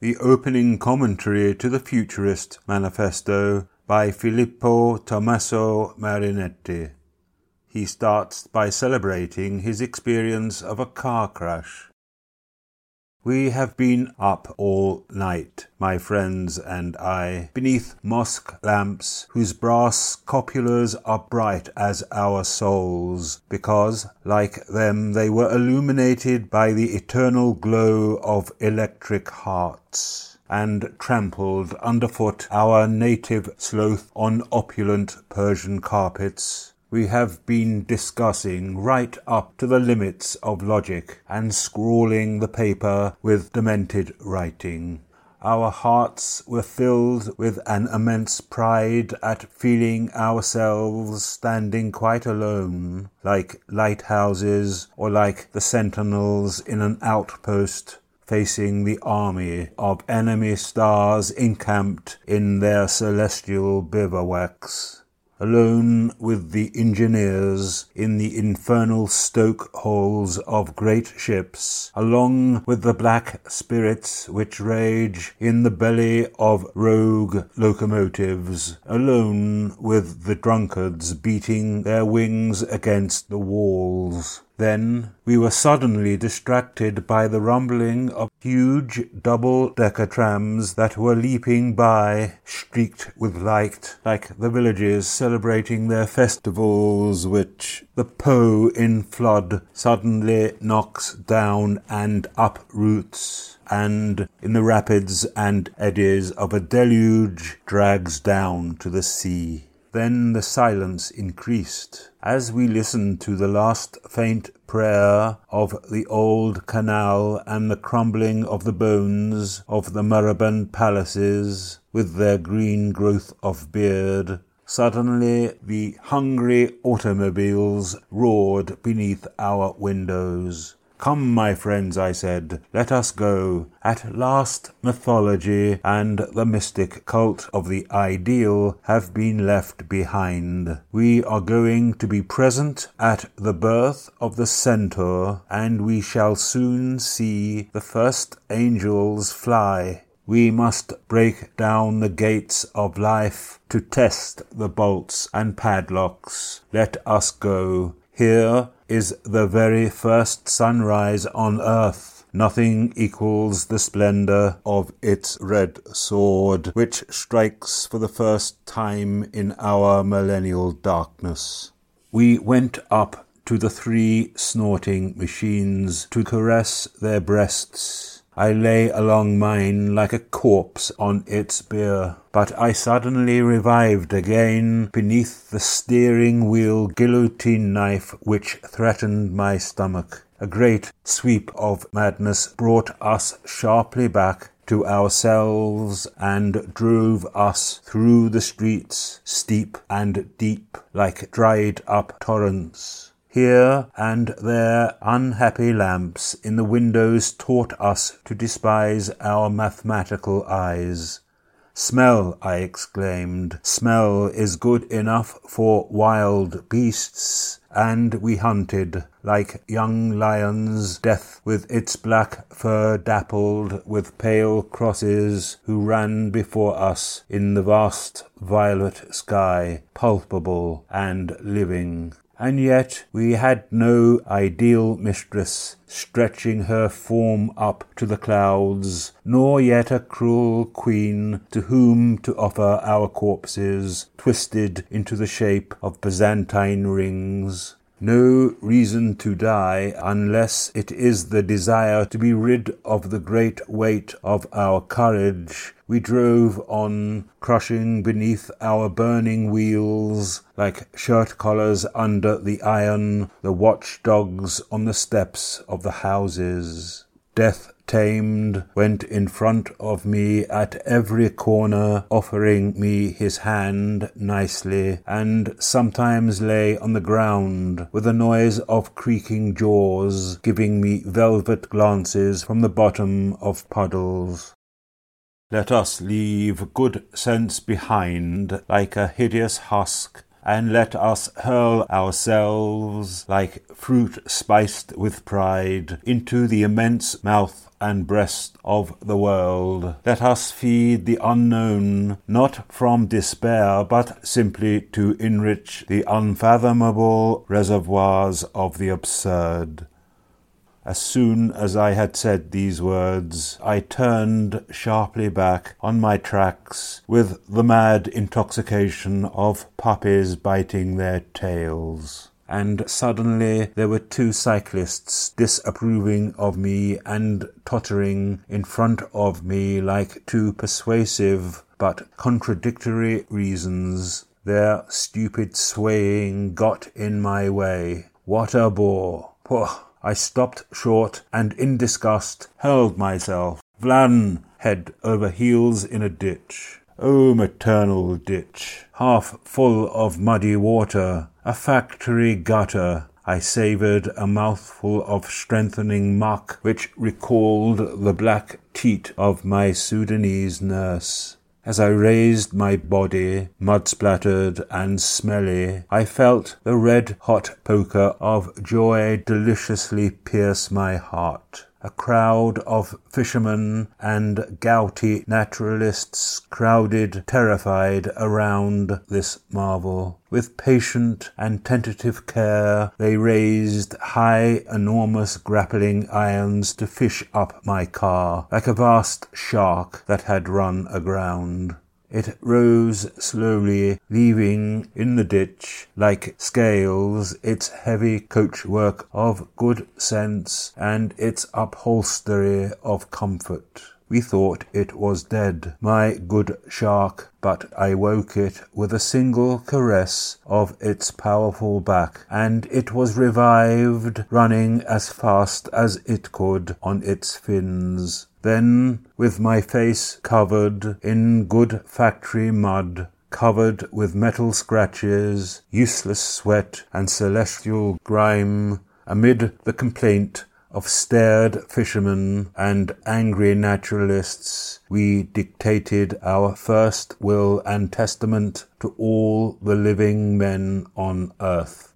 the opening commentary to the Futurist Manifesto by Filippo Tommaso Marinetti. He starts by celebrating his experience of a car crash. We have been up all night, my friends and I, beneath mosque lamps whose brass cupolas are bright as our souls, because, like them, they were illuminated by the eternal glow of electric hearts and trampled underfoot our native sloth on opulent Persian carpets we have been discussing right up to the limits of logic and scrawling the paper with demented writing. Our hearts were filled with an immense pride at feeling ourselves standing quite alone, like lighthouses or like the sentinels in an outpost facing the army of enemy stars encamped in their celestial bivouacs alone with the engineers in the infernal stoke holes of great ships, along with the black spirits which rage in the belly of rogue locomotives, alone with the drunkards beating their wings against the walls. Then we were suddenly distracted by the rumbling of huge double-decker trams that were leaping by, streaked with light, like the villages celebrating their festivals which the Po in flood suddenly knocks down and uproots and in the rapids and eddies of a deluge drags down to the sea. Then the silence increased as we listened to the last faint prayer of the old canal and the crumbling of the bones of the moribund palaces with their green growth of beard. Suddenly the hungry automobiles roared beneath our windows. Come, my friends, I said, let us go. At last mythology and the mystic cult of the ideal have been left behind. We are going to be present at the birth of the centaur, and we shall soon see the first angels fly. We must break down the gates of life to test the bolts and padlocks. Let us go. Here is the very first sunrise on earth. Nothing equals the splendor of its red sword, which strikes for the first time in our millennial darkness. We went up to the three snorting machines to caress their breasts I lay along mine like a corpse on its bier, but I suddenly revived again beneath the steering wheel guillotine knife which threatened my stomach. A great sweep of madness brought us sharply back to ourselves and drove us through the streets, steep and deep, like dried up torrents. Here and there unhappy lamps in the windows taught us to despise our mathematical eyes. Smell, I exclaimed, smell is good enough for wild beasts, and we hunted, like young lions, death with its black fur dappled with pale crosses, who ran before us in the vast violet sky, palpable and living and yet we had no ideal mistress stretching her form up to the clouds, nor yet a cruel queen to whom to offer our corpses, twisted into the shape of Byzantine rings no reason to die unless it is the desire to be rid of the great weight of our courage. We drove on, crushing beneath our burning wheels, like shirt collars under the iron, the watch dogs on the steps of the houses. Death tamed, went in front of me at every corner, offering me his hand nicely, and sometimes lay on the ground with a noise of creaking jaws, giving me velvet glances from the bottom of puddles. Let us leave good sense behind like a hideous husk and let us hurl ourselves, like fruit spiced with pride, into the immense mouth and breast of the world. Let us feed the unknown, not from despair, but simply to enrich the unfathomable reservoirs of the absurd. As soon as I had said these words, I turned sharply back on my tracks with the mad intoxication of puppies biting their tails and suddenly there were two cyclists disapproving of me and tottering in front of me like two persuasive but contradictory reasons. Their stupid swaying got in my way. What a bore! Poh! I stopped short and in disgust hurled myself, Vlan, head over heels in a ditch. Oh, maternal ditch, half full of muddy water, a factory gutter. I savoured a mouthful of strengthening muck which recalled the black teat of my Sudanese nurse. As I raised my body, mud splattered and smelly, I felt the red hot poker of joy deliciously pierce my heart. A crowd of fishermen and gouty naturalists crowded terrified around this marvel. With patient and tentative care, they raised high, enormous grappling irons to fish up my car, like a vast shark that had run aground. It rose slowly, leaving in the ditch, like scales, its heavy coachwork of good sense and its upholstery of comfort. We thought it was dead, my good shark, but I woke it with a single caress of its powerful back, and it was revived, running as fast as it could on its fins. Then, with my face covered in good factory mud, covered with metal scratches, useless sweat, and celestial grime, amid the complaint of stared fishermen and angry naturalists, we dictated our first will and testament to all the living men on earth.